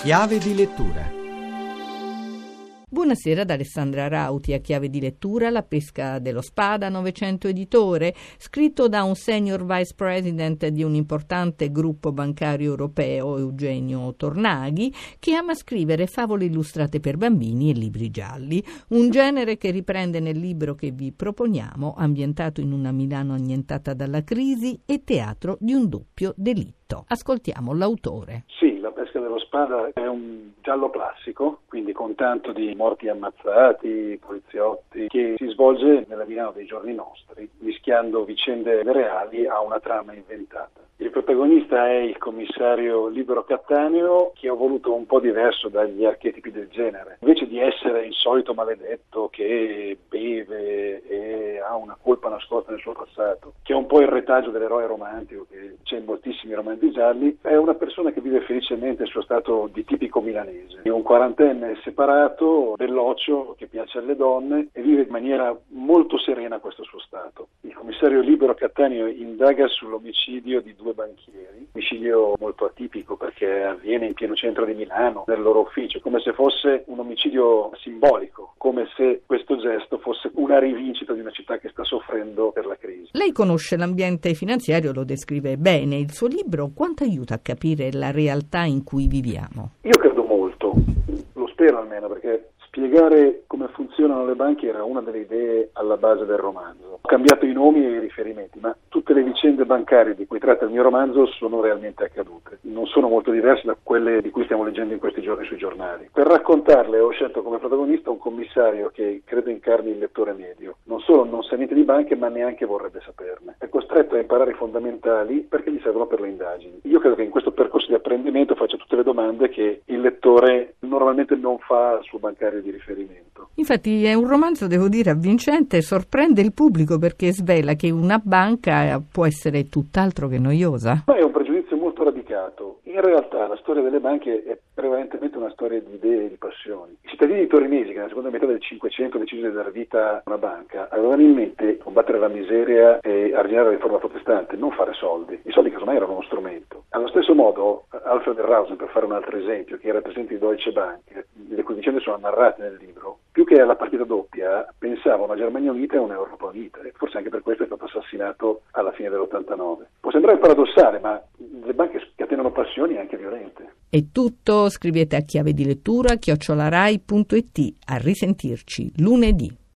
Chiave di lettura Buonasera ad Alessandra Rauti a chiave di lettura La pesca dello spada, 900 editore, scritto da un senior vice president di un importante gruppo bancario europeo, Eugenio Tornaghi, che ama scrivere favole illustrate per bambini e libri gialli, un genere che riprende nel libro che vi proponiamo, ambientato in una Milano annientata dalla crisi e teatro di un doppio delitto. Ascoltiamo l'autore. Sì, La pesca dello spada è un giallo classico, quindi con tanto di morti ammazzati, poliziotti, che si svolge nella Milano dei giorni nostri, mischiando vicende reali a una trama inventata. Il protagonista è il commissario Libero Cattaneo, che ho voluto un po' diverso dagli archetipi del genere. Invece di essere il solito maledetto che beve e ha una colpa nascosta nel suo passato, che è un po' il retaggio dell'eroe romantico che c'è in moltissimi romanzi gialli, è una persona che vive felicemente il suo stato di tipico milanese. È un quarantenne separato, belloccio, che piace alle donne e vive in maniera molto serena questo suo stato. Il commissario Libero Cattaneo indaga sull'omicidio di due banchieri, omicidio molto atipico perché avviene in pieno centro di Milano, nel loro ufficio, come se fosse un omicidio simbolico, come se questo gesto fosse una rivincita di una città che sta soffrendo per la crisi. Lei conosce l'ambiente finanziario, lo descrive bene, il suo libro quanto aiuta a capire la realtà in cui viviamo? Io credo molto, lo spero almeno perché spiegare funzionano le banche era una delle idee alla base del romanzo. Ho cambiato i nomi e i riferimenti, ma tutte le vicende bancarie di cui tratta il mio romanzo sono realmente accadute. Non sono molto diverse da quelle di cui stiamo leggendo in questi giorni sui giornali. Per raccontarle ho scelto come protagonista un commissario che credo incarni il lettore medio. Non solo non sa niente di banche, ma neanche vorrebbe saperne. È costretto a imparare i fondamentali perché gli servono per le indagini. Io credo che in questo percorso di apprendimento faccia tutte le domande che il lettore normalmente non fa suo bancario di riferimento. Infatti è un romanzo, devo dire, avvincente, sorprende il pubblico perché svela che una banca può essere tutt'altro che noiosa. Ma è un radicato. In realtà la storia delle banche è prevalentemente una storia di idee e di passioni. I cittadini torinesi che nella seconda metà del Cinquecento decisero di dare vita a una banca avevano in mente combattere la miseria e arginare la riforma protestante, non fare soldi. I soldi casomai erano uno strumento. Allo stesso modo Alfred Rausen, per fare un altro esempio, che era presidente di Deutsche Bank, le cui vicende sono narrate nel libro, più che alla partita doppia pensava a una Germania unita e un'Europa unita e forse anche per questo è stato assassinato alla fine dell'89. Può sembrare paradossale, ma le banche scatenano passioni anche violente. È tutto, scrivete a chiave di lettura chiocciolarai.it. A risentirci lunedì.